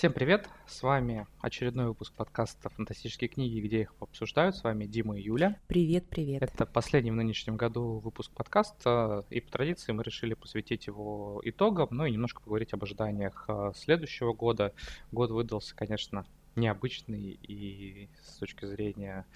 Всем привет! С вами очередной выпуск подкаста «Фантастические книги», где их обсуждают. С вами Дима и Юля. Привет, привет. Это последний в нынешнем году выпуск подкаста, и по традиции мы решили посвятить его итогам, ну и немножко поговорить об ожиданиях э, следующего года. Год выдался, конечно, необычный и с точки зрения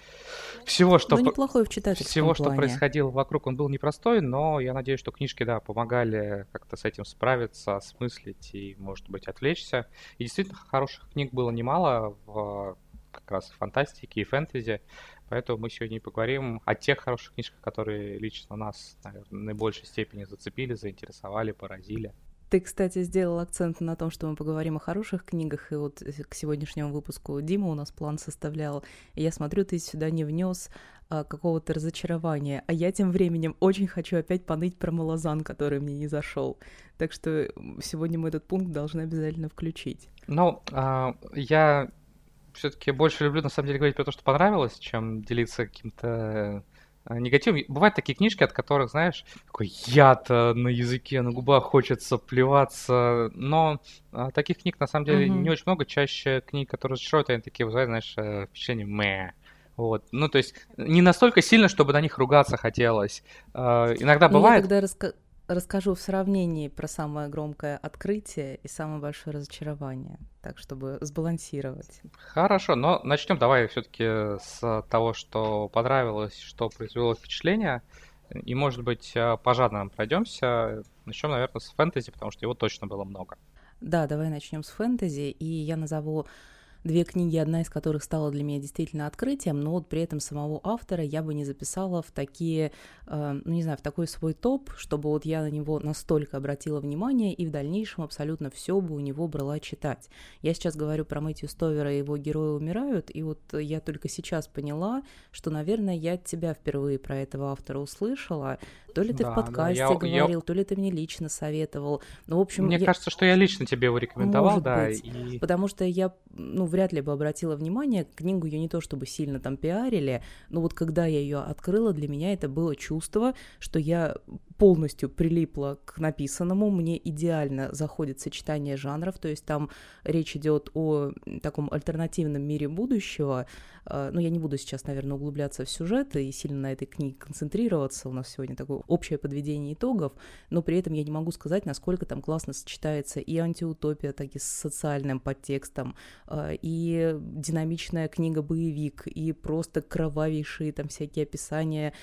всего, что, ну, неплохой в всего, что плане. происходило вокруг, он был непростой, но я надеюсь, что книжки, да, помогали как-то с этим справиться, осмыслить и, может быть, отвлечься. И действительно, хороших книг было немало в как раз фантастике и фэнтези, поэтому мы сегодня и поговорим о тех хороших книжках, которые лично нас, наверное, в наибольшей степени зацепили, заинтересовали, поразили. Ты, кстати, сделал акцент на том, что мы поговорим о хороших книгах, и вот к сегодняшнему выпуску Дима у нас план составлял. И я смотрю, ты сюда не внес а, какого-то разочарования, а я тем временем очень хочу опять поныть про Малазан, который мне не зашел. Так что сегодня мы этот пункт должны обязательно включить. Ну, а, я все-таки больше люблю на самом деле говорить про то, что понравилось, чем делиться каким-то Э, негатив. Бывают такие книжки, от которых, знаешь, такой яд на языке, на губах хочется плеваться, но а, таких книг на самом деле mm-hmm. не очень много. Чаще книг, которые разочаровывают, они такие вызывают, знаешь, э, впечатление мэ. Вот. Ну, то есть не настолько сильно, чтобы на них ругаться хотелось. Э, иногда бывает... Я тогда раска расскажу в сравнении про самое громкое открытие и самое большое разочарование, так чтобы сбалансировать. Хорошо, но начнем давай все-таки с того, что понравилось, что произвело впечатление. И, может быть, по жанрам пройдемся. Начнем, наверное, с фэнтези, потому что его точно было много. Да, давай начнем с фэнтези, и я назову две книги, одна из которых стала для меня действительно открытием, но вот при этом самого автора я бы не записала в такие, э, ну не знаю, в такой свой топ, чтобы вот я на него настолько обратила внимание и в дальнейшем абсолютно все бы у него брала читать. Я сейчас говорю про Мэтью Стовера и его герои умирают, и вот я только сейчас поняла, что, наверное, я от тебя впервые про этого автора услышала, то ли ты да, в подкасте я, говорил, я... то ли ты мне лично советовал. Ну, в общем, Мне я... кажется, что я лично тебе его рекомендовал, Может да. Быть. И... Потому что я, ну, вряд ли бы обратила внимание, книгу ее не то чтобы сильно там пиарили, но вот когда я ее открыла, для меня это было чувство, что я полностью прилипла к написанному, мне идеально заходит сочетание жанров, то есть там речь идет о таком альтернативном мире будущего, а, ну, я не буду сейчас, наверное, углубляться в сюжет и сильно на этой книге концентрироваться, у нас сегодня такое общее подведение итогов, но при этом я не могу сказать, насколько там классно сочетается и антиутопия, так и с социальным подтекстом, а, и динамичная книга-боевик, и просто кровавейшие там всякие описания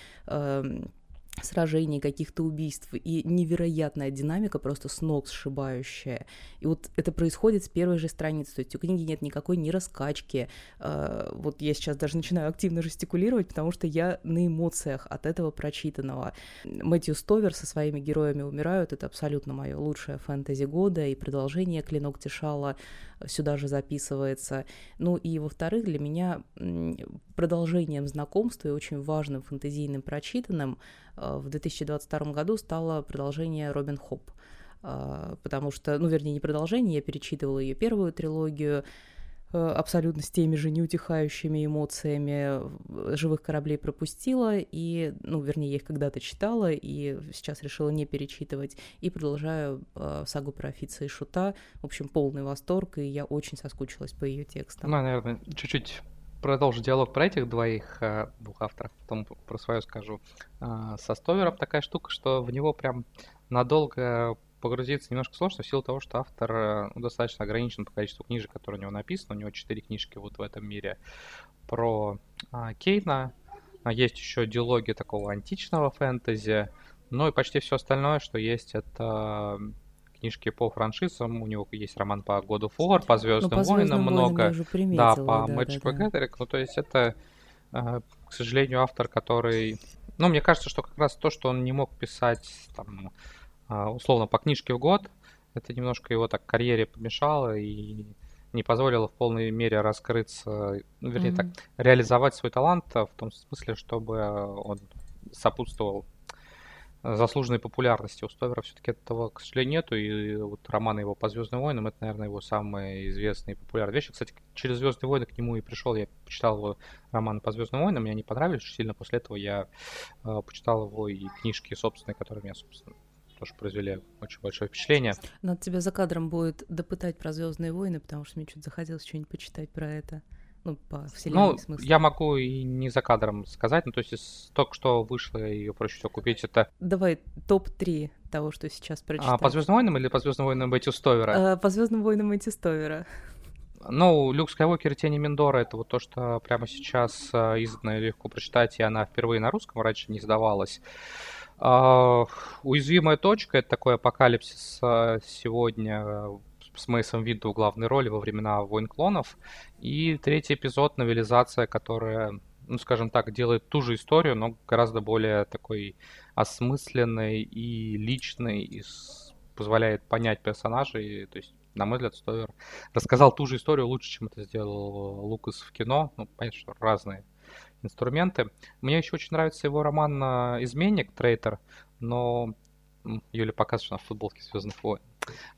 сражений, каких-то убийств, и невероятная динамика, просто с ног сшибающая. И вот это происходит с первой же страницы, то есть у книги нет никакой ни раскачки. А, вот я сейчас даже начинаю активно жестикулировать, потому что я на эмоциях от этого прочитанного. Мэтью Стовер со своими героями умирают, это абсолютно мое лучшее фэнтези года, и продолжение «Клинок Тишала» сюда же записывается. Ну и, во-вторых, для меня продолжением знакомства и очень важным фэнтезийным прочитанным э, в 2022 году стало продолжение «Робин Хоп», э, потому что, ну, вернее, не продолжение, я перечитывала ее первую трилогию, э, абсолютно с теми же неутихающими эмоциями живых кораблей пропустила, и, ну, вернее, я их когда-то читала, и сейчас решила не перечитывать, и продолжаю сагу про Офица и Шута, в общем, полный восторг, и я очень соскучилась по ее текстам. Ну, наверное, чуть-чуть продолжу диалог про этих двоих э, двух авторов, потом про свое скажу. Э, со Стовером такая штука, что в него прям надолго погрузиться немножко сложно в силу того, что автор э, ну, достаточно ограничен по количеству книжек, которые у него написаны. У него четыре книжки вот в этом мире про а, Кейна. А есть еще диалоги такого античного фэнтези. Ну и почти все остальное, что есть, это книжки по франшизам. У него есть роман по God of War, по Звездным ну, войнам много. да, по да, Magic да, да. Ну, то есть это, э, к сожалению, автор, который... Ну, мне кажется, что как раз то, что он не мог писать, там, э, условно, по книжке в год, это немножко его так карьере помешало и не позволило в полной мере раскрыться, ну, вернее mm-hmm. так, реализовать свой талант в том смысле, чтобы он сопутствовал заслуженной популярности. У Стовера все-таки этого, к сожалению, нету. И вот романы его по Звездным войнам это, наверное, его самые известные и популярные вещи. Кстати, через Звездные войны к нему и пришел. Я почитал его роман по Звездным войнам, мне они понравились очень сильно. После этого я э, почитал его и книжки собственные, которые меня, собственно, тоже произвели очень большое впечатление. Надо тебя за кадром будет допытать про Звездные войны, потому что мне что-то захотелось что-нибудь почитать про это. Ну, по вселенной ну, смысле. я могу и не за кадром сказать, ну, то есть только что вышло, ее проще всего купить, это... Давай топ-3 того, что сейчас прочитал. А, по Звездным войнам или по Звездным войнам Бетти Стовера? А, по Звездным войнам Бетти Стовера. Ну, Люк Скайуокер и Тени Миндора это вот то, что прямо сейчас э, издано и легко прочитать, и она впервые на русском раньше не сдавалась. Uh, уязвимая точка это такой апокалипсис uh, сегодня с Мейсом Винду главной роли во времена войн клонов. И третий эпизод новелизация, которая, ну скажем так, делает ту же историю, но гораздо более такой осмысленной и личной, и позволяет понять персонажей. То есть на мой взгляд, Стовер рассказал ту же историю лучше, чем это сделал Лукас в кино. Ну, понятно, что разные инструменты. Мне еще очень нравится его роман «Изменник», «Трейтер», но Юля показывает, что на футболке «Звездных войн».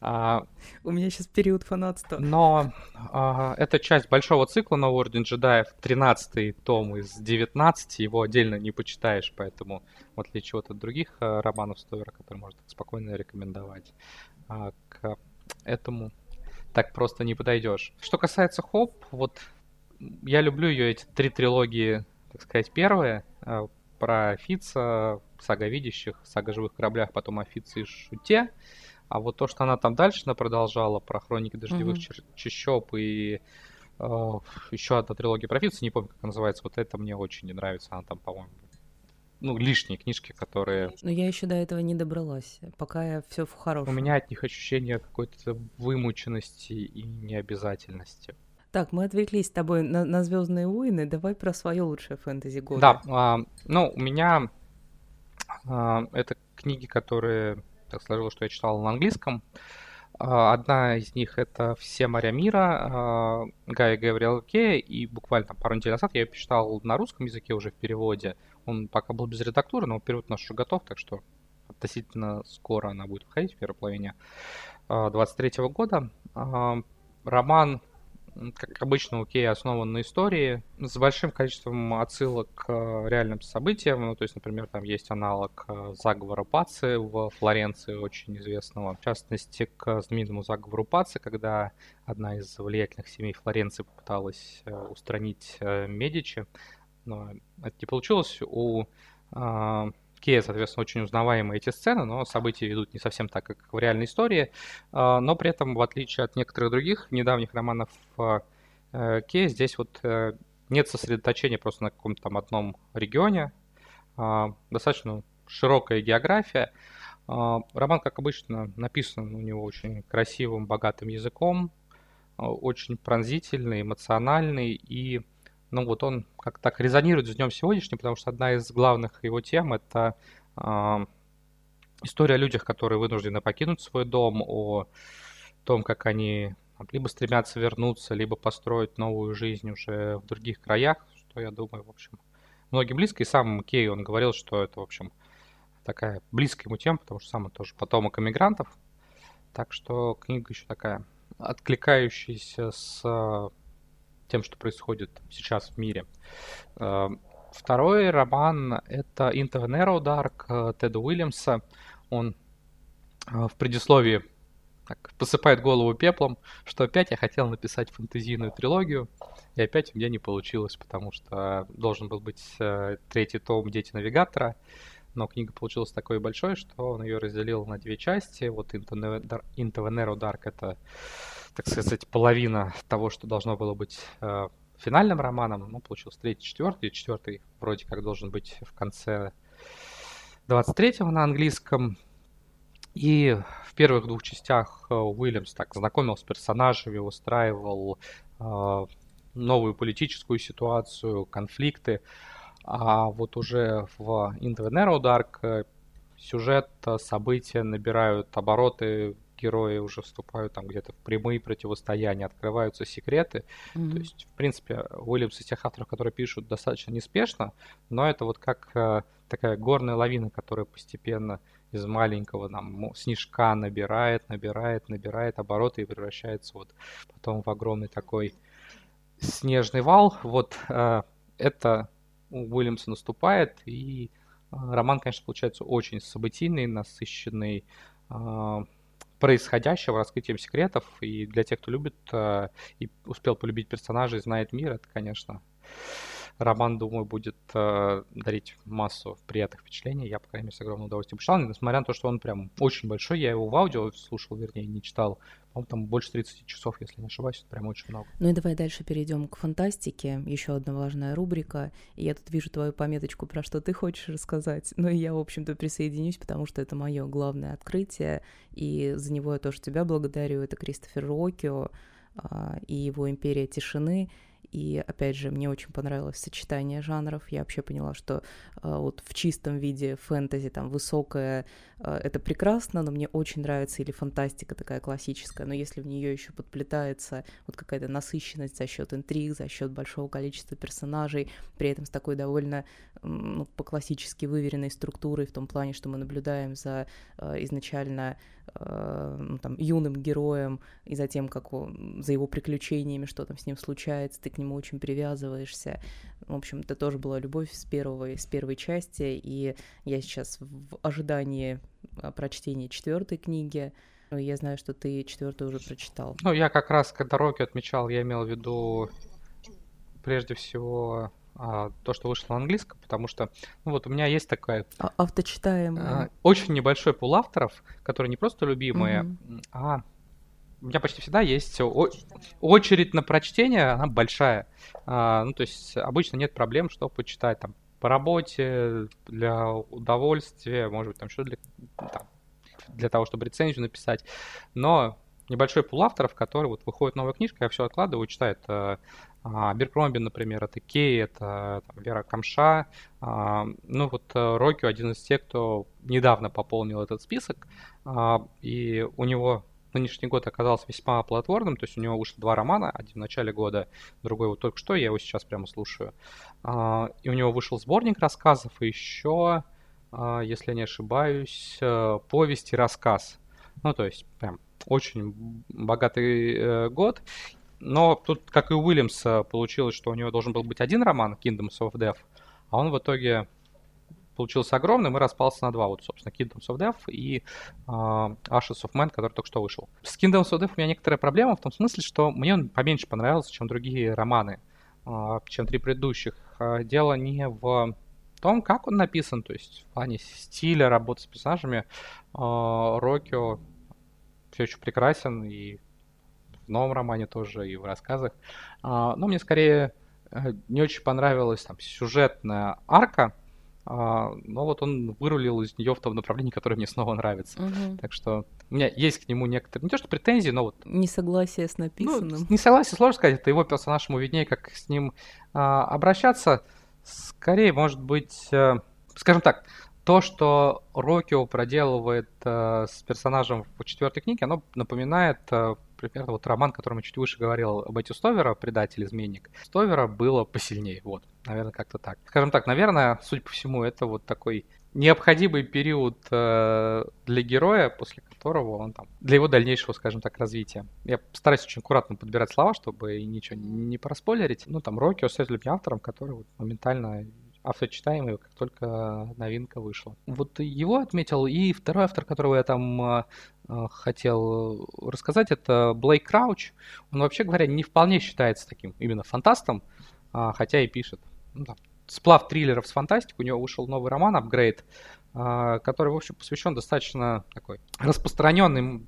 А, У меня сейчас период фанатства. Но а, это часть большого цикла «Новый Орден джедаев», 13-й том из 19, его отдельно не почитаешь, поэтому в отличие от других а, романов Стовера, которые можно спокойно рекомендовать, а, к этому так просто не подойдешь. Что касается Хоп, вот я люблю ее эти три трилогии, так сказать, первые, э, про Фица, сага видящих, сага живых кораблях, потом о Фице и Шуте. А вот то, что она там дальше продолжала, про хроники дождевых mm-hmm. чащоб и э, еще одна трилогия про Фица, не помню, как она называется, вот это мне очень не нравится. Она там, по-моему, ну, лишние книжки, которые... Но я еще до этого не добралась, пока я все в хорошем. У меня от них ощущение какой-то вымученности и необязательности. Так, мы отвлеклись с тобой на, на Звездные войны. Давай про свое лучшее фэнтези года. Да, а, ну, у меня это книги, которые так сложилось, что я читал на английском. А, одна из них это «Все моря мира» а, Гая Гавриэл Ке, и буквально пару недель назад я ее читал на русском языке уже в переводе. Он пока был без редактуры, но перевод наш уже готов, так что относительно скоро она будет выходить в первой половине 23 а, года. Роман как обычно, у основан на истории с большим количеством отсылок к реальным событиям. Ну, то есть, например, там есть аналог э, заговора Паци в Флоренции, очень известного. В частности, к знаменитому заговору Паци, когда одна из влиятельных семей Флоренции попыталась э, устранить э, Медичи, но это не получилось. У Кея, соответственно, очень узнаваемые эти сцены, но события ведут не совсем так, как в реальной истории. А, но при этом, в отличие от некоторых других недавних романов э, Кея, здесь вот э, нет сосредоточения просто на каком-то там одном регионе. А, достаточно широкая география. А, роман, как обычно, написан у него очень красивым, богатым языком, очень пронзительный, эмоциональный и ну вот он как так резонирует с днем сегодняшним, потому что одна из главных его тем это э, история о людях, которые вынуждены покинуть свой дом, о том, как они либо стремятся вернуться, либо построить новую жизнь уже в других краях, что я думаю, в общем, многим близко. И сам Кей, он говорил, что это, в общем, такая близкая ему тема, потому что сам он тоже потомок эмигрантов. Так что книга еще такая откликающаяся с тем, что происходит сейчас в мире. Э, второй роман — это Into the Narrow Dark э, Теда Уильямса. Он э, в предисловии так, посыпает голову пеплом, что опять я хотел написать фэнтезийную трилогию, и опять у меня не получилось, потому что должен был быть третий том «Дети навигатора», но книга получилась такой большой, что он ее разделил на две части. Вот Into the Narrow Dark — это так сказать, половина того, что должно было быть э, финальным романом, ну, получился третий, четвертый, четвертый вроде как должен быть в конце 23-го на английском. И в первых двух частях э, Уильямс так знакомил с персонажами, устраивал э, новую политическую ситуацию, конфликты. А вот уже в Into the Narrow Dark сюжет, э, события набирают обороты герои уже вступают там где-то в прямые противостояния, открываются секреты. Mm-hmm. То есть, в принципе, Уильямс из тех авторов, которые пишут достаточно неспешно, но это вот как э, такая горная лавина, которая постепенно из маленького там снежка набирает, набирает, набирает обороты и превращается вот потом в огромный такой снежный вал. Вот э, это у Уильямса наступает, и роман, конечно, получается очень событийный, насыщенный происходящего, раскрытием секретов. И для тех, кто любит и успел полюбить персонажей, знает мир, это, конечно, роман, думаю, будет э, дарить массу приятных впечатлений. Я, по крайней мере, с огромным удовольствием почитал, несмотря на то, что он прям очень большой. Я его в аудио слушал, вернее, не читал. По-моему, там больше 30 часов, если не ошибаюсь, это прям очень много. Ну и давай дальше перейдем к фантастике. Еще одна важная рубрика. И я тут вижу твою пометочку, про что ты хочешь рассказать. Ну и я, в общем-то, присоединюсь, потому что это мое главное открытие. И за него я тоже тебя благодарю. Это Кристофер Рокио а, и его «Империя тишины». И опять же, мне очень понравилось сочетание жанров. Я вообще поняла, что э, вот в чистом виде фэнтези, там высокое, э, это прекрасно, но мне очень нравится или фантастика такая классическая, но если в нее еще подплетается вот какая-то насыщенность за счет интриг, за счет большого количества персонажей, при этом с такой довольно ну, по-классически выверенной структурой в том плане, что мы наблюдаем за э, изначально э, ну, там, юным героем и за тем, как он, за его приключениями, что там с ним случается, ты к нему очень привязываешься. В общем, это тоже была любовь с, первого, с первой части, и я сейчас в ожидании э, прочтения четвертой книги. Я знаю, что ты четвертую уже прочитал. Ну, я как раз, когда Рокки отмечал, я имел в виду прежде всего а, то, что вышло на английском, потому что, ну вот у меня есть такая... А, авточитаемая. А, очень небольшой пул авторов, которые не просто любимые, mm-hmm. а у меня почти всегда есть о- очередь на прочтение, она большая. А, ну, то есть обычно нет проблем, что почитать там по работе, для удовольствия, может быть, там что для, там, для того, чтобы рецензию написать. Но небольшой пул авторов, который вот выходит новая книжка, я все откладываю, читаю это Беркромби, например, это Кей, это там, Вера Камша. А, ну вот э, Рокио один из тех, кто недавно пополнил этот список, а, и у него нынешний год оказался весьма плодотворным, то есть у него вышло два романа, один в начале года, другой вот только что, я его сейчас прямо слушаю. И у него вышел сборник рассказов, и еще, если я не ошибаюсь, э, повесть и рассказ. Ну, то есть прям очень богатый э, год. Но тут, как и у Уильямса, получилось, что у него должен был быть один роман, Kingdoms of Death, а он в итоге получился огромным и распался на два. Вот, собственно, Kingdoms of Death и uh, Ashes of Man, который только что вышел. С Kingdoms of Death у меня некоторая проблема в том смысле, что мне он поменьше понравился, чем другие романы, uh, чем три предыдущих. Uh, дело не в том, как он написан, то есть в плане стиля работы с персонажами. Рокио все еще прекрасен и в новом романе тоже, и в рассказах. А, но мне скорее э, не очень понравилась там сюжетная арка, а, но вот он вырулил из нее в том направлении, которое мне снова нравится. Угу. Так что у меня есть к нему некоторые, не то что претензии, но вот... Несогласие с написанным. Ну, несогласие, сложно сказать, это его персонаж, ему виднее, как с ним а, обращаться. Скорее, может быть, а, скажем так, то, что Рокио проделывает а, с персонажем в четвертой книге, оно напоминает а, примерно вот роман, который я чуть выше говорил об Эти Стовера, «Предатель-изменник». Стовера было посильнее, вот, наверное, как-то так. Скажем так, наверное, судя по всему, это вот такой необходимый период э, для героя, после которого он там, для его дальнейшего, скажем так, развития. Я стараюсь очень аккуратно подбирать слова, чтобы ничего не проспойлерить. Ну, там, Рокки остается для автором, который вот моментально авточитаемый, как только новинка вышла. Вот его отметил, и второй автор, которого я там э, э, хотел рассказать, это Блейк Крауч. Он, вообще говоря, не вполне считается таким именно фантастом, э, хотя и пишет. Ну, там, сплав триллеров с фантастикой. У него вышел новый роман «Апгрейд», который, в общем, посвящен достаточно такой распространенной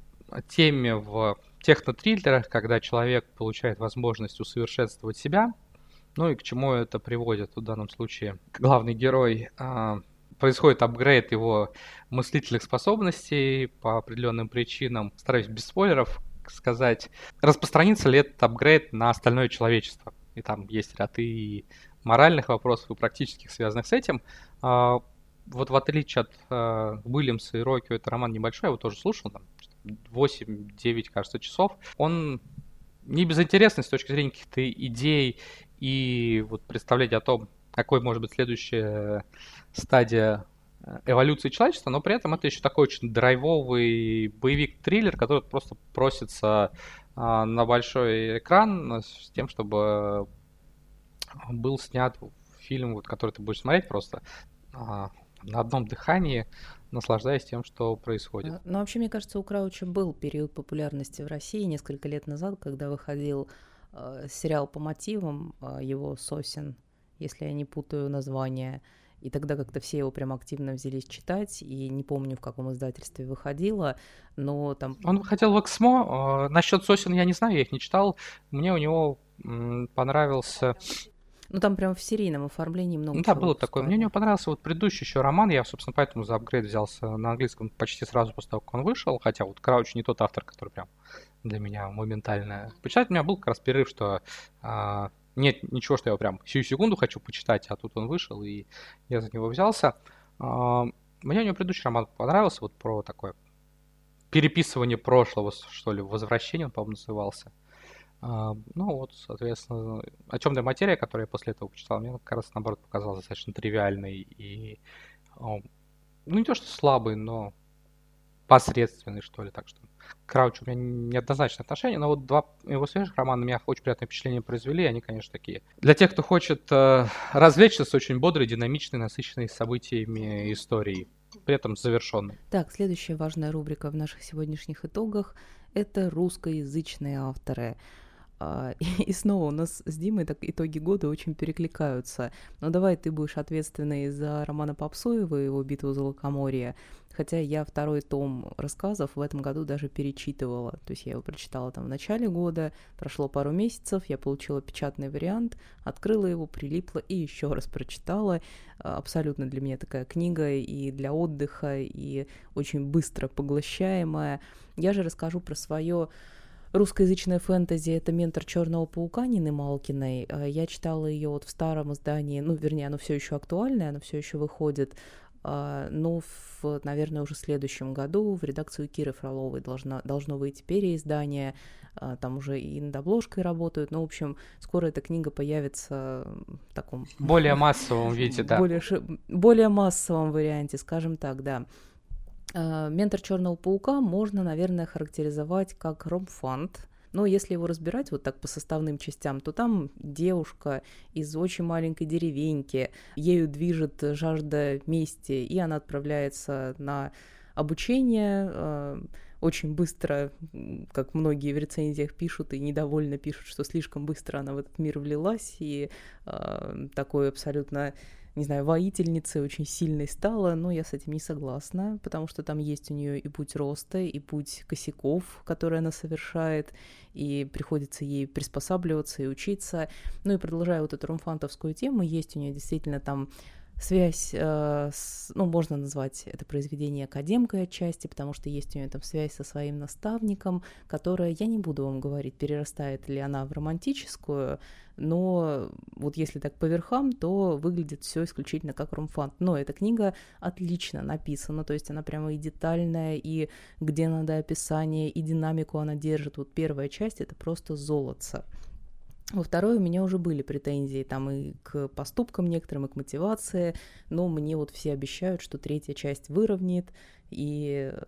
теме в технотриллерах, когда человек получает возможность усовершенствовать себя – ну и к чему это приводит в данном случае? Главный герой а, происходит апгрейд его мыслительных способностей по определенным причинам. Стараюсь без спойлеров сказать, распространится ли этот апгрейд на остальное человечество. И там есть ряд и моральных вопросов, и практических, связанных с этим. А, вот в отличие от а, Уильямса и Рокио, это роман небольшой, я его тоже слушал, там 8-9, кажется, часов. Он не безинтересный с точки зрения каких-то идей и вот представлять о том, какой может быть следующая стадия э, эволюции человечества, но при этом это еще такой очень драйвовый боевик-триллер, который просто просится а, на большой экран с тем, чтобы был снят фильм, вот, который ты будешь смотреть просто а, на одном дыхании, наслаждаясь тем, что происходит. А, ну, вообще, мне кажется, у Крауча был период популярности в России несколько лет назад, когда выходил э, сериал по мотивам э, его «Сосен», если я не путаю название. И тогда как-то все его прям активно взялись читать, и не помню, в каком издательстве выходило, но там... Он выходил в Эксмо. Насчет сосен я не знаю, я их не читал. Мне у него понравился ну, там прям в серийном оформлении много Ну, да, было такое. Мне у него понравился вот предыдущий еще роман. Я, собственно, поэтому за апгрейд взялся на английском почти сразу после того, как он вышел. Хотя вот Крауч не тот автор, который прям для меня моментально почитать. У меня был как раз перерыв, что а, нет ничего, что я прям сию секунду хочу почитать, а тут он вышел, и я за него взялся. А, мне у него предыдущий роман понравился, вот про такое переписывание прошлого, что ли, возвращение он, по-моему, назывался. А, ну вот, соответственно, о чем-то материя, которую я после этого почитал, мне как раз наоборот показалась достаточно тривиальной и, ну не то что слабый, но посредственный, что ли, так что к Краучу у меня неоднозначное отношение, но вот два его свежих романа на меня очень приятное впечатление произвели, они, конечно, такие. Для тех, кто хочет э, развлечься с очень бодрой, динамичной, насыщенной событиями историей, при этом завершенной. Так, следующая важная рубрика в наших сегодняшних итогах – это русскоязычные авторы. А, и снова у нас с Димой так итоги года очень перекликаются. Но давай ты будешь ответственной за романа Попсоева и его «Битву за лукоморье». Хотя я второй том рассказов в этом году даже перечитывала. То есть я его прочитала там в начале года, прошло пару месяцев, я получила печатный вариант, открыла его, прилипла и еще раз прочитала. Абсолютно для меня такая книга и для отдыха, и очень быстро поглощаемая. Я же расскажу про свое русскоязычная фэнтези — это «Ментор Черного паука» Нины Малкиной. А, я читала ее вот в старом издании, ну, вернее, оно все еще актуальное, оно все еще выходит, а, но, в, наверное, уже в следующем году в редакцию Киры Фроловой должна, должно выйти переиздание, а, там уже и над обложкой работают, ну, в общем, скоро эта книга появится в таком... Более массовом виде, да. Более, более массовом варианте, скажем так, да. Э, ментор Черного паука можно, наверное, характеризовать как ромфант. Но если его разбирать вот так по составным частям, то там девушка из очень маленькой деревеньки, ею движет жажда мести, и она отправляется на обучение, э, очень быстро, как многие в рецензиях пишут и недовольно пишут, что слишком быстро она в этот мир влилась, и э, такой абсолютно не знаю, воительницей очень сильной стала, но я с этим не согласна, потому что там есть у нее и путь роста, и путь косяков, которые она совершает, и приходится ей приспосабливаться и учиться. Ну и продолжая вот эту румфантовскую тему, есть у нее действительно там связь, э, ну, можно назвать это произведение академкой отчасти, потому что есть у нее там связь со своим наставником, которая, я не буду вам говорить, перерастает ли она в романтическую, но вот если так по верхам, то выглядит все исключительно как ромфант. Но эта книга отлично написана, то есть она прямо и детальная, и где надо описание, и динамику она держит. Вот первая часть — это просто золотце. Во второй у меня уже были претензии там и к поступкам некоторым, и к мотивации, но мне вот все обещают, что третья часть выровняет и э,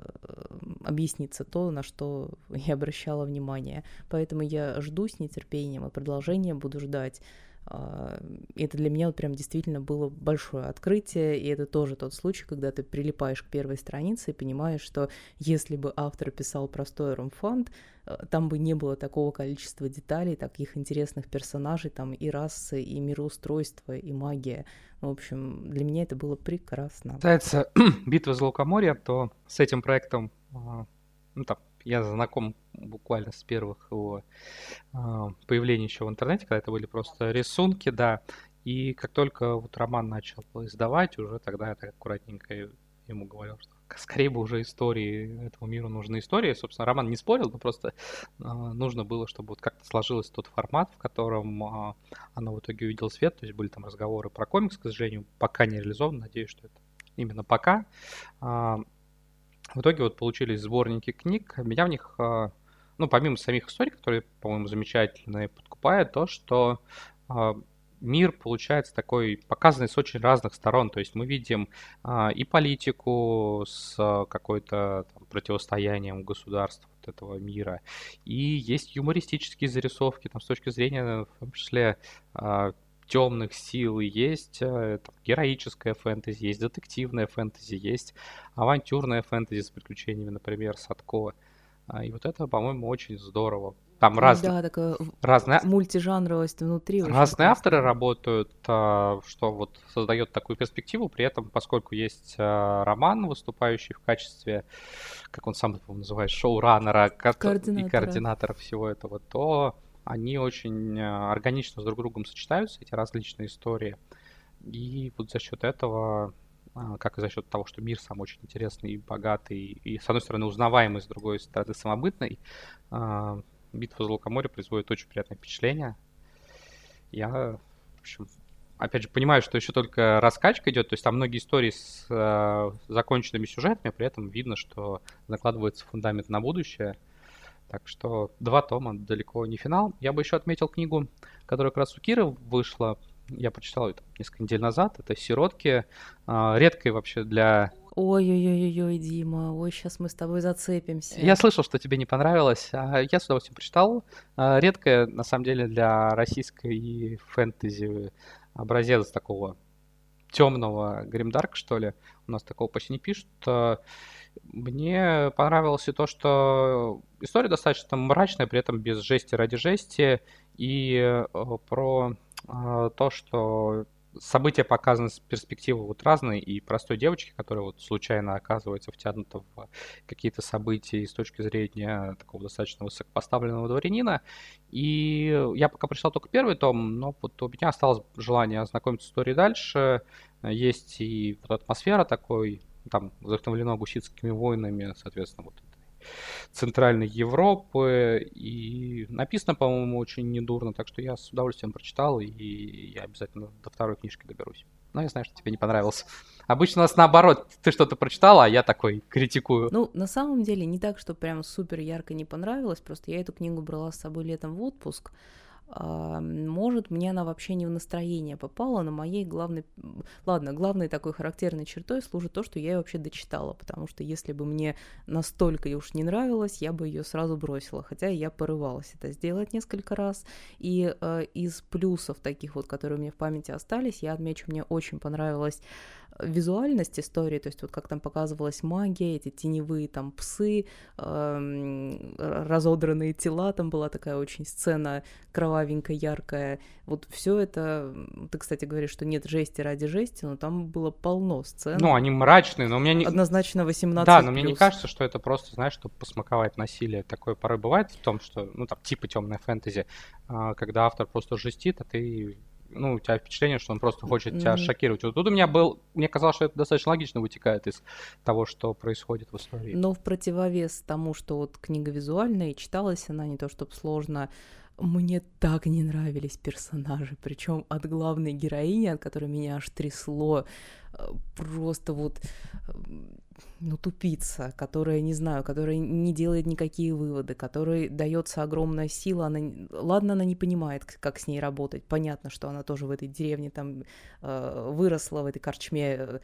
объяснится то, на что я обращала внимание. Поэтому я жду с нетерпением и продолжение буду ждать. А, это для меня вот прям действительно было большое открытие, и это тоже тот случай, когда ты прилипаешь к первой странице и понимаешь, что если бы автор писал простой ромфант, э, там бы не было такого количества деталей, таких интересных персонажей, там и расы, и мироустройство, и магия. В общем, для меня это было прекрасно. Касается битвы за то с этим проектом а, ну, там, я знаком буквально с первых его э, появлений еще в интернете, когда это были просто рисунки, да. И как только вот роман начал издавать, уже тогда я так аккуратненько ему говорил, что скорее бы уже истории этому миру нужны истории. Собственно, роман не спорил, но просто э, нужно было, чтобы вот как-то сложился тот формат, в котором э, оно в итоге увидело свет. То есть были там разговоры про комикс, к сожалению, пока не реализован. Надеюсь, что это именно пока. Э, в итоге вот получились сборники книг. Меня в них, а, ну, помимо самих историй, которые, по-моему, замечательные, подкупает то, что а, мир получается такой показанный с очень разных сторон. То есть мы видим а, и политику с какой-то там, противостоянием государств вот этого мира, и есть юмористические зарисовки там, с точки зрения, в том числе, темных сил, есть э, там, героическое фэнтези, есть детективное фэнтези, есть авантюрное фэнтези с приключениями, например, Садко. А, и вот это, по-моему, очень здорово. Там разные, Да, такая разные, мультижанровость внутри. разные авторы работают, а, что вот создает такую перспективу, при этом, поскольку есть а, роман, выступающий в качестве, как он сам называет, шоураннера кото- и Координатора. координатора всего этого, то они очень а, органично с друг другом сочетаются, эти различные истории. И вот за счет этого, а, как и за счет того, что мир сам очень интересный и богатый, и, с одной стороны, узнаваемый, с другой стороны, самобытный, а, битва за Лукоморье производит очень приятное впечатление. Я, в общем, опять же, понимаю, что еще только раскачка идет, то есть там многие истории с э, законченными сюжетами, при этом видно, что закладывается фундамент на будущее. Так что два тома, далеко не финал. Я бы еще отметил книгу, которая как раз у Киры вышла. Я прочитал ее там несколько недель назад. Это «Сиротки». А, Редкой вообще для... Ой-ой-ой-ой, Дима, ой, сейчас мы с тобой зацепимся. Я слышал, что тебе не понравилось. а Я с удовольствием прочитал. А, Редкая, на самом деле, для российской фэнтези образец такого темного гримдарк, что ли. У нас такого почти не пишут. А, Мне понравилось и то, что история достаточно мрачная, при этом без жести ради жести. И э, про э, то, что события показаны с перспективы вот разной и простой девочки, которая вот случайно оказывается втянута в какие-то события с точки зрения такого достаточно высокопоставленного дворянина. И я пока прочитал только первый том, но вот у меня осталось желание ознакомиться с историей дальше. Есть и вот атмосфера такой, там вдохновлено гуситскими войнами, соответственно, вот центральной Европы. И написано, по-моему, очень недурно, так что я с удовольствием прочитал, и я обязательно до второй книжки доберусь. Но я знаю, что тебе не понравился. Обычно у нас наоборот, ты что-то прочитала, а я такой критикую. Ну, на самом деле, не так, что прям супер ярко не понравилось, просто я эту книгу брала с собой летом в отпуск. А, Может, мне она вообще не в настроение попала, но моей главной... Ладно, главной такой характерной чертой служит то, что я ее вообще дочитала, потому что если бы мне настолько уж не нравилось, я бы ее сразу бросила, хотя я порывалась это сделать несколько раз. И э, из плюсов таких вот, которые у меня в памяти остались, я отмечу, мне очень понравилась визуальность истории, то есть вот как там показывалась магия, эти теневые там псы, эм, разодранные тела, там была такая очень сцена кровавенькая, яркая. Вот все это, ты, кстати, говоришь, что нет жести ради жести, но там было полно сцен. Ну, они мрачные, но у меня не... Однозначно 18 Да, но мне не плюс. кажется, что это просто, знаешь, чтобы посмаковать насилие. Такое порой бывает в том, что, ну, там, типа темная фэнтези, а, когда автор просто жестит, а ты ну, у тебя впечатление, что он просто хочет тебя Мгм. шокировать. Вот тут у меня был, мне казалось, что это достаточно логично вытекает из того, что происходит в истории. Но в противовес тому, что вот книга визуальная, и читалась она не то чтобы сложно, мне так не нравились персонажи, причем от главной героини, от которой меня аж трясло, э, просто вот э, ну, тупица, которая, не знаю, которая не делает никакие выводы, которой дается огромная сила, она, ладно, она не понимает, как с ней работать, понятно, что она тоже в этой деревне там э, выросла, в этой корчме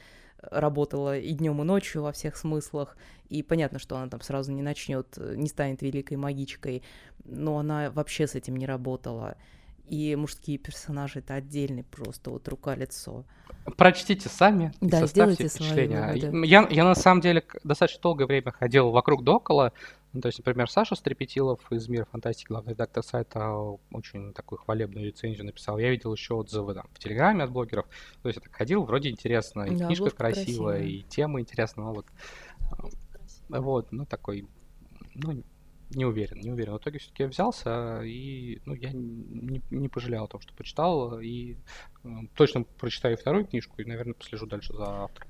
работала и днем, и ночью во всех смыслах, и понятно, что она там сразу не начнет, не станет великой магичкой, но она вообще с этим не работала. И мужские персонажи это отдельный просто вот рука-лицо. Прочтите сами и Да, составьте сделайте свои впечатление. выводы. Я, я на самом деле достаточно долгое время ходил вокруг да около. Ну, то есть, например, Саша Стрепетилов из «Мира фантастики», главный редактор сайта, очень такую хвалебную рецензию написал. Я видел еще отзывы там, в Телеграме от блогеров. То есть я так ходил, вроде интересно, и Да, книжка красивая, красивая. и тема интересная. но вот, а, вот, ну такой, ну, не уверен, не уверен. В итоге все-таки я взялся, и ну, я не, не пожалел о том, что почитал, и э, точно прочитаю вторую книжку, и, наверное, послежу дальше за автором.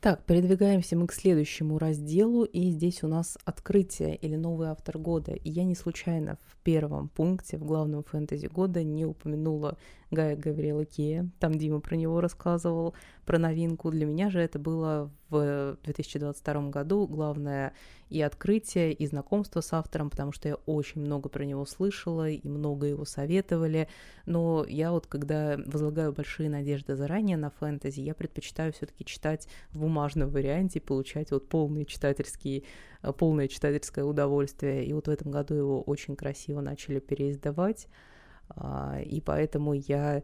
Так, передвигаемся мы к следующему разделу, и здесь у нас открытие или новый автор года. И я не случайно в первом пункте, в главном фэнтези года, не упомянула Гая Гавриэла Кея. Там Дима про него рассказывал, про новинку. Для меня же это было в 2022 году главное и открытие, и знакомство с автором, потому что я очень много про него слышала, и много его советовали. Но я вот, когда возлагаю большие надежды заранее на фэнтези, я предпочитаю все-таки читать в бумажном варианте, получать вот полный читательский, э, полное читательское удовольствие. И вот в этом году его очень красиво начали переиздавать. А, И поэтому я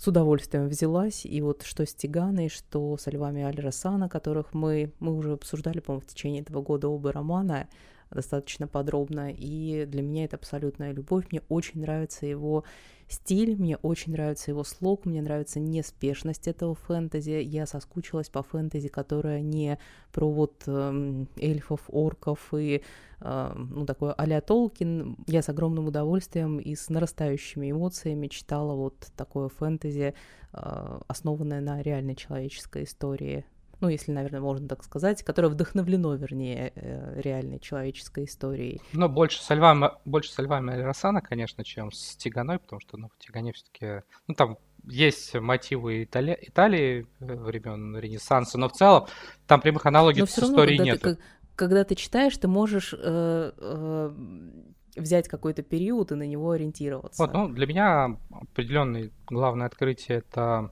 с удовольствием взялась. И вот что с Тиганой, что со Львами Аль-Расана, которых мы, мы уже обсуждали, по-моему, в течение этого года оба романа достаточно подробно. И для меня это абсолютная любовь. Мне очень нравится его стиль, мне очень нравится его слог, мне нравится неспешность этого фэнтези. Я соскучилась по фэнтези, которая не про вот э, эльфов, орков и э, ну такое а Толкин. Я с огромным удовольствием и с нарастающими эмоциями читала вот такое фэнтези, э, основанное на реальной человеческой истории ну, если, наверное, можно так сказать, которое вдохновлено, вернее, э, реальной человеческой историей. Ну, больше со львами, больше со львами Аль-Рассана, конечно, чем с Тиганой, потому что, ну, в Тигане все-таки, ну, там есть мотивы Итали... Италии э, времен Ренессанса, но в целом там прямых аналогий с историей нет. Ты, когда ты читаешь, ты можешь э, э, взять какой-то период и на него ориентироваться. Вот, ну, для меня определенное главное открытие это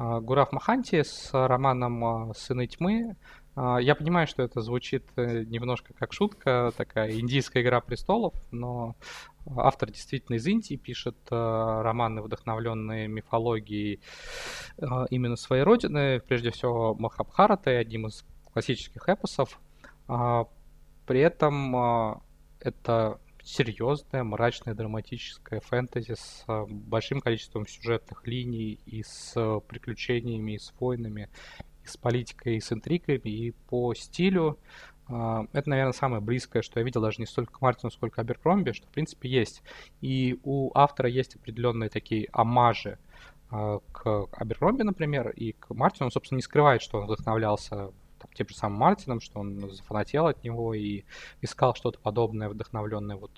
Гурав Маханти с романом а, «Сыны тьмы». А, я понимаю, что это звучит э, немножко как шутка, такая индийская игра престолов, но автор действительно из Индии, пишет романы, вдохновленные мифологией именно своей родины, прежде всего Махабхаратой, одним из классических эпосов. При этом это серьезное, мрачное, драматическое фэнтези с а, большим количеством сюжетных линий и с а, приключениями, и с войнами, и с политикой, и с интригами, и по стилю. А, это, наверное, самое близкое, что я видел даже не столько к Мартину, сколько Аберкромби, что, в принципе, есть. И у автора есть определенные такие амажи к Аберкромби, например, и к Мартину. Он, собственно, не скрывает, что он вдохновлялся тем же самым Мартином, что он зафанател от него и искал что-то подобное, вдохновленное вот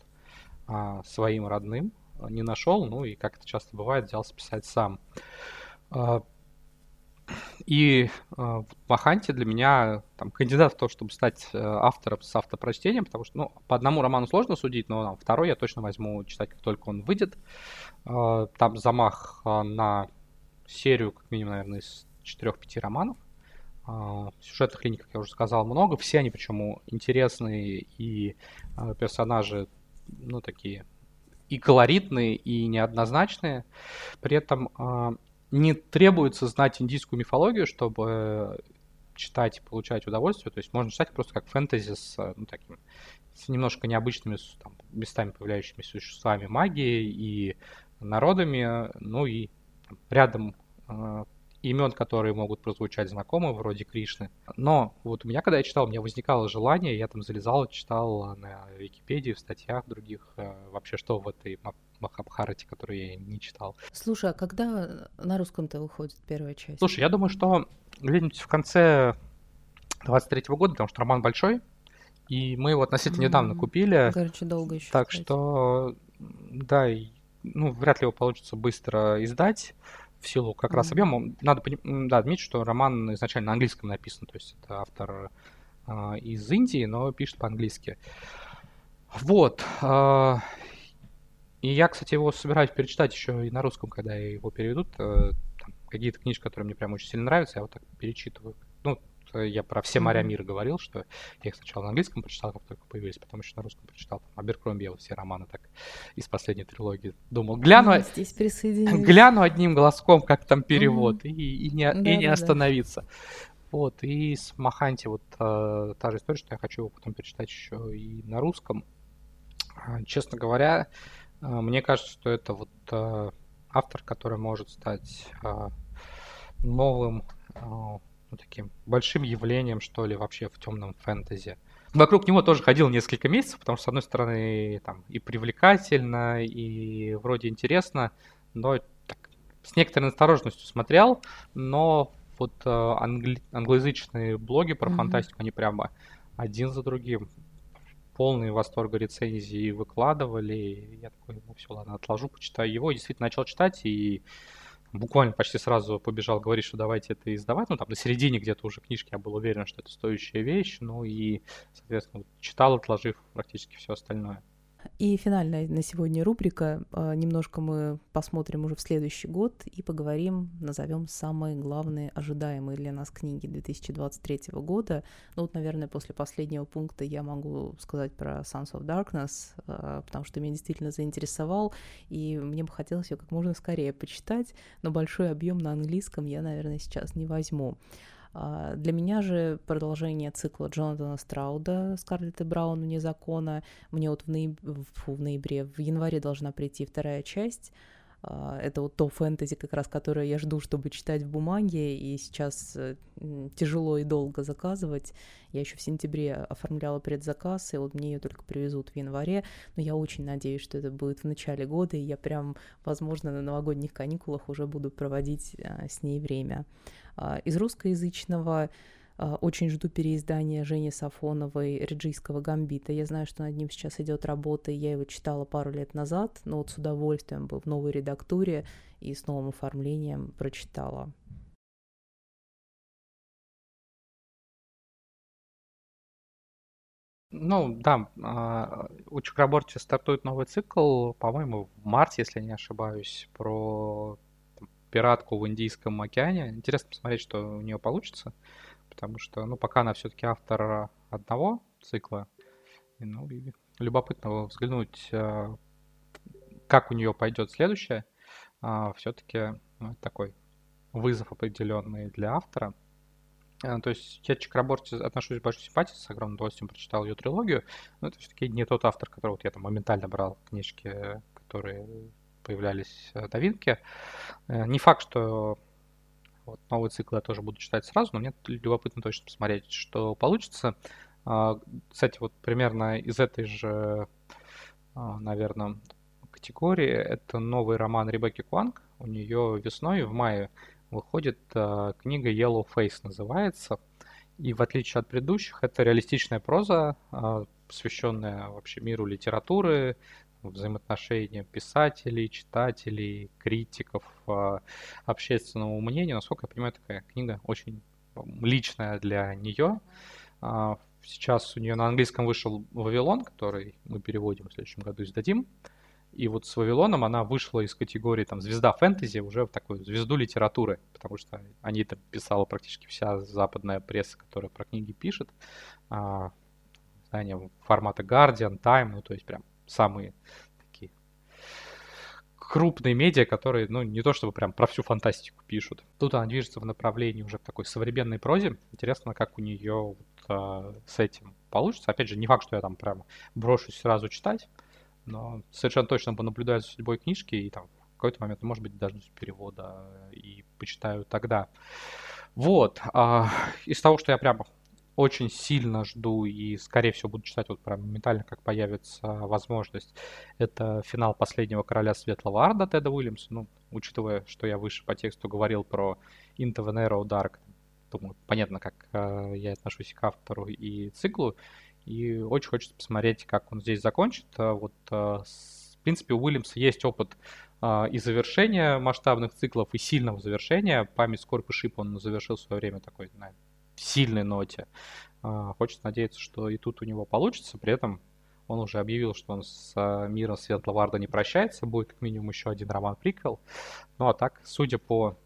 а, своим родным, не нашел, ну и, как это часто бывает, взялся писать сам. А, и э, Маханти для меня там, кандидат в то, чтобы стать э, автором с автопрочтением, потому что ну, по одному роману сложно судить, но там, второй я точно возьму читать, как только он выйдет. Э, там замах э, на серию, как минимум, наверное, из 4-5 романов. А, сюжетных линий, как я уже сказал, много. Все они, причем, интересные и а, персонажи, ну, такие и колоритные, и неоднозначные. При этом а, не требуется знать индийскую мифологию, чтобы читать и получать удовольствие. То есть можно читать просто как фэнтези с, ну, таким, с немножко необычными там, местами появляющимися существами магии и народами, ну и там, рядом имен, которые могут прозвучать знакомо, вроде Кришны. Но вот у меня, когда я читал, у меня возникало желание, я там залезал, читал на Википедии, в статьях других, э, вообще что в этой Махабхарате, которую я не читал. Слушай, а когда на русском-то выходит первая часть? Слушай, я думаю, что где-нибудь в конце 23 -го года, потому что роман большой, и мы его относительно mm-hmm. недавно купили. Короче, долго еще. Так кстати. что, да, ну, вряд ли его получится быстро издать в силу как mm-hmm. раз объема. Надо да, отметить, что роман изначально на английском написан, то есть это автор э, из Индии, но пишет по-английски. Вот. Э, и я, кстати, его собираюсь перечитать еще и на русском, когда его переведут. Э, какие-то книжки, которые мне прям очень сильно нравятся, я вот так перечитываю. Ну, я про все моря мира говорил, что я их сначала на английском прочитал, как только появились, потом еще на русском прочитал. Там, Аберкромби, я вот все романы так из последней трилогии думал. Гляну, Здесь гляну одним глазком, как там перевод, mm-hmm. и, и не, да, и не да, остановиться. Да. Вот, и с Маханти вот э, та же история, что я хочу его потом перечитать еще и на русском. Э, честно говоря, э, мне кажется, что это вот э, автор, который может стать э, новым э, ну, таким большим явлением, что ли, вообще в темном фэнтези. Вокруг него тоже ходил несколько месяцев, потому что, с одной стороны, там и привлекательно, и вроде интересно, но так, с некоторой осторожностью смотрел, но вот э, англи- англоязычные блоги про mm-hmm. фантастику, они прямо один за другим полные восторга рецензии выкладывали. Я такой, ну все, ладно, отложу, почитаю его. И действительно начал читать, и буквально почти сразу побежал говорить, что давайте это издавать. Ну, там на середине где-то уже книжки я был уверен, что это стоящая вещь. Ну и, соответственно, читал, отложив практически все остальное. И финальная на сегодня рубрика. А, немножко мы посмотрим уже в следующий год и поговорим, назовем самые главные ожидаемые для нас книги 2023 года. Ну вот, наверное, после последнего пункта я могу сказать про Sons of Darkness, а, потому что меня действительно заинтересовал, и мне бы хотелось ее как можно скорее почитать, но большой объем на английском я, наверное, сейчас не возьму. А, для меня же продолжение цикла Джонатана Страуда «Скарлетт Браун вне закона». Мне вот в, нояб... В ноябре, в январе должна прийти вторая часть. А, это вот то фэнтези, как раз, которое я жду, чтобы читать в бумаге, и сейчас э, тяжело и долго заказывать. Я еще в сентябре оформляла предзаказ, и вот мне ее только привезут в январе, но я очень надеюсь, что это будет в начале года, и я прям, возможно, на новогодних каникулах уже буду проводить а, с ней время. А, из русскоязычного очень жду переиздания Жени Сафоновой «Реджийского гамбита». Я знаю, что над ним сейчас идет работа, и я его читала пару лет назад, но вот с удовольствием бы в новой редактуре и с новым оформлением прочитала. Ну, да, а, у Чакраборти стартует новый цикл, по-моему, в марте, если не ошибаюсь, про пиратку в Индийском океане. Интересно посмотреть, что у нее получится, потому что, ну, пока она все-таки автор одного цикла, ну, и любопытно взглянуть, э, как у нее пойдет следующее. А, все-таки ну, такой вызов определенный для автора. Э, то есть я к Чакраборти отношусь с большой симпатией, с огромным удовольствием прочитал ее трилогию, но это все-таки не тот автор, который вот я там моментально брал книжки, которые появлялись э, новинки. Э, не факт, что вот новый цикл я тоже буду читать сразу, но мне любопытно точно посмотреть, что получится. А, кстати, вот примерно из этой же, а, наверное, категории это новый роман Ребекки Куанг. У нее весной, в мае, выходит а, книга Yellow Face называется. И в отличие от предыдущих, это реалистичная проза, посвященная вообще миру литературы, взаимоотношения писателей, читателей, критиков, а, общественного мнения. Насколько я понимаю, такая книга очень личная для нее. А, сейчас у нее на английском вышел «Вавилон», который мы переводим в следующем году, издадим. И вот с «Вавилоном» она вышла из категории там звезда фэнтези уже в такую звезду литературы, потому что о там писала практически вся западная пресса, которая про книги пишет. А, издания формата Guardian, Time, ну то есть прям самые такие крупные медиа, которые, ну, не то чтобы прям про всю фантастику пишут. Тут она движется в направлении уже такой современной прозе. Интересно, как у нее вот, а, с этим получится. Опять же, не факт, что я там прям брошусь сразу читать, но совершенно точно понаблюдаю за судьбой книжки и там в какой-то момент, может быть, дождусь перевода и почитаю тогда. Вот. А, из того, что я прямо очень сильно жду и, скорее всего, буду читать вот прям моментально, как появится возможность. Это финал «Последнего короля Светлого Арда» Теда Уильямса. Ну, учитывая, что я выше по тексту говорил про Into the Narrow Dark, думаю, понятно, как э, я отношусь к автору и циклу. И очень хочется посмотреть, как он здесь закончит. А вот, э, в принципе, у Уильямса есть опыт э, и завершения масштабных циклов, и сильного завершения. «Память Скорбь и Шип» он завершил в свое время такой, наверное, сильной ноте. А, хочется надеяться, что и тут у него получится. При этом он уже объявил, что он с а, миром Светлого Арда не прощается. Будет как минимум еще один роман-приквел. Ну а так, судя по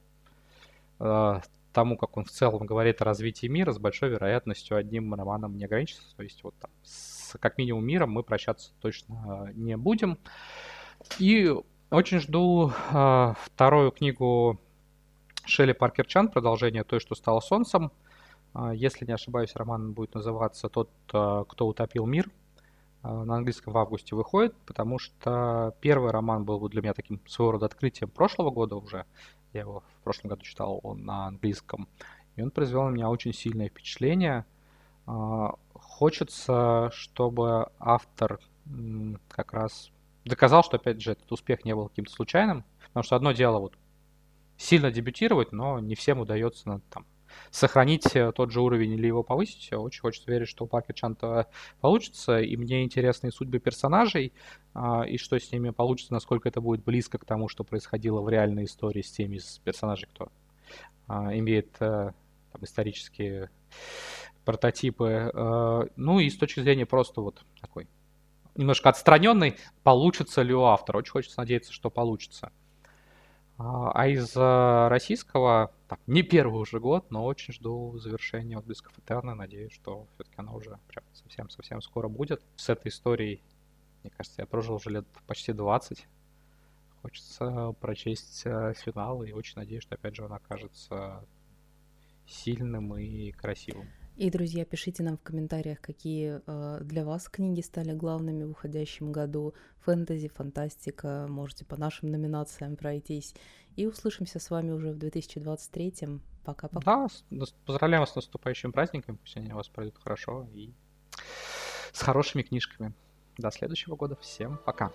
э, тому, как он в целом говорит о развитии мира, с большой вероятностью одним романом не ограничится. То есть вот там, с как минимум миром мы прощаться точно не будем. И очень жду э, вторую книгу Шелли Паркер Чан, продолжение той, что стало солнцем. А, если не ошибаюсь, роман будет называться «Тот, а, кто утопил мир». А, на английском в августе выходит, потому что первый роман был для меня таким своего рода открытием прошлого года уже. Я его в прошлом году читал он на английском. И он произвел на меня очень сильное впечатление. Хочется, чтобы автор как раз доказал, что, опять же, этот успех не был каким-то случайным. Потому что одно дело вот сильно дебютировать, но не всем удается там, сохранить э, тот же уровень или его повысить. Очень хочется верить, что у Паки Чанта получится. И мне интересны судьбы персонажей, а, и что с ними получится, насколько это будет близко к тому, что происходило в реальной истории с теми из персонажей, кто а, имеет э, там, исторические прототипы. Э, ну и с точки зрения просто вот такой немножко отстраненный, получится ли у автора. Очень хочется надеяться, что получится. А, а из российского, так, не первый уже год, но очень жду завершения отблесков Этерна. Надеюсь, что все-таки оно уже совсем-совсем скоро будет. С этой историей, мне кажется, я прожил уже лет почти 20. Хочется прочесть э, финал и очень надеюсь, что опять же он окажется сильным и красивым. И, друзья, пишите нам в комментариях, какие э, для вас книги стали главными в уходящем году. Фэнтези, фантастика, можете по нашим номинациям пройтись. И услышимся с вами уже в 2023. Пока-пока. Да, поздравляем вас с наступающим праздником. Пусть они у вас пройдут хорошо и с хорошими книжками. До следующего года. Всем пока.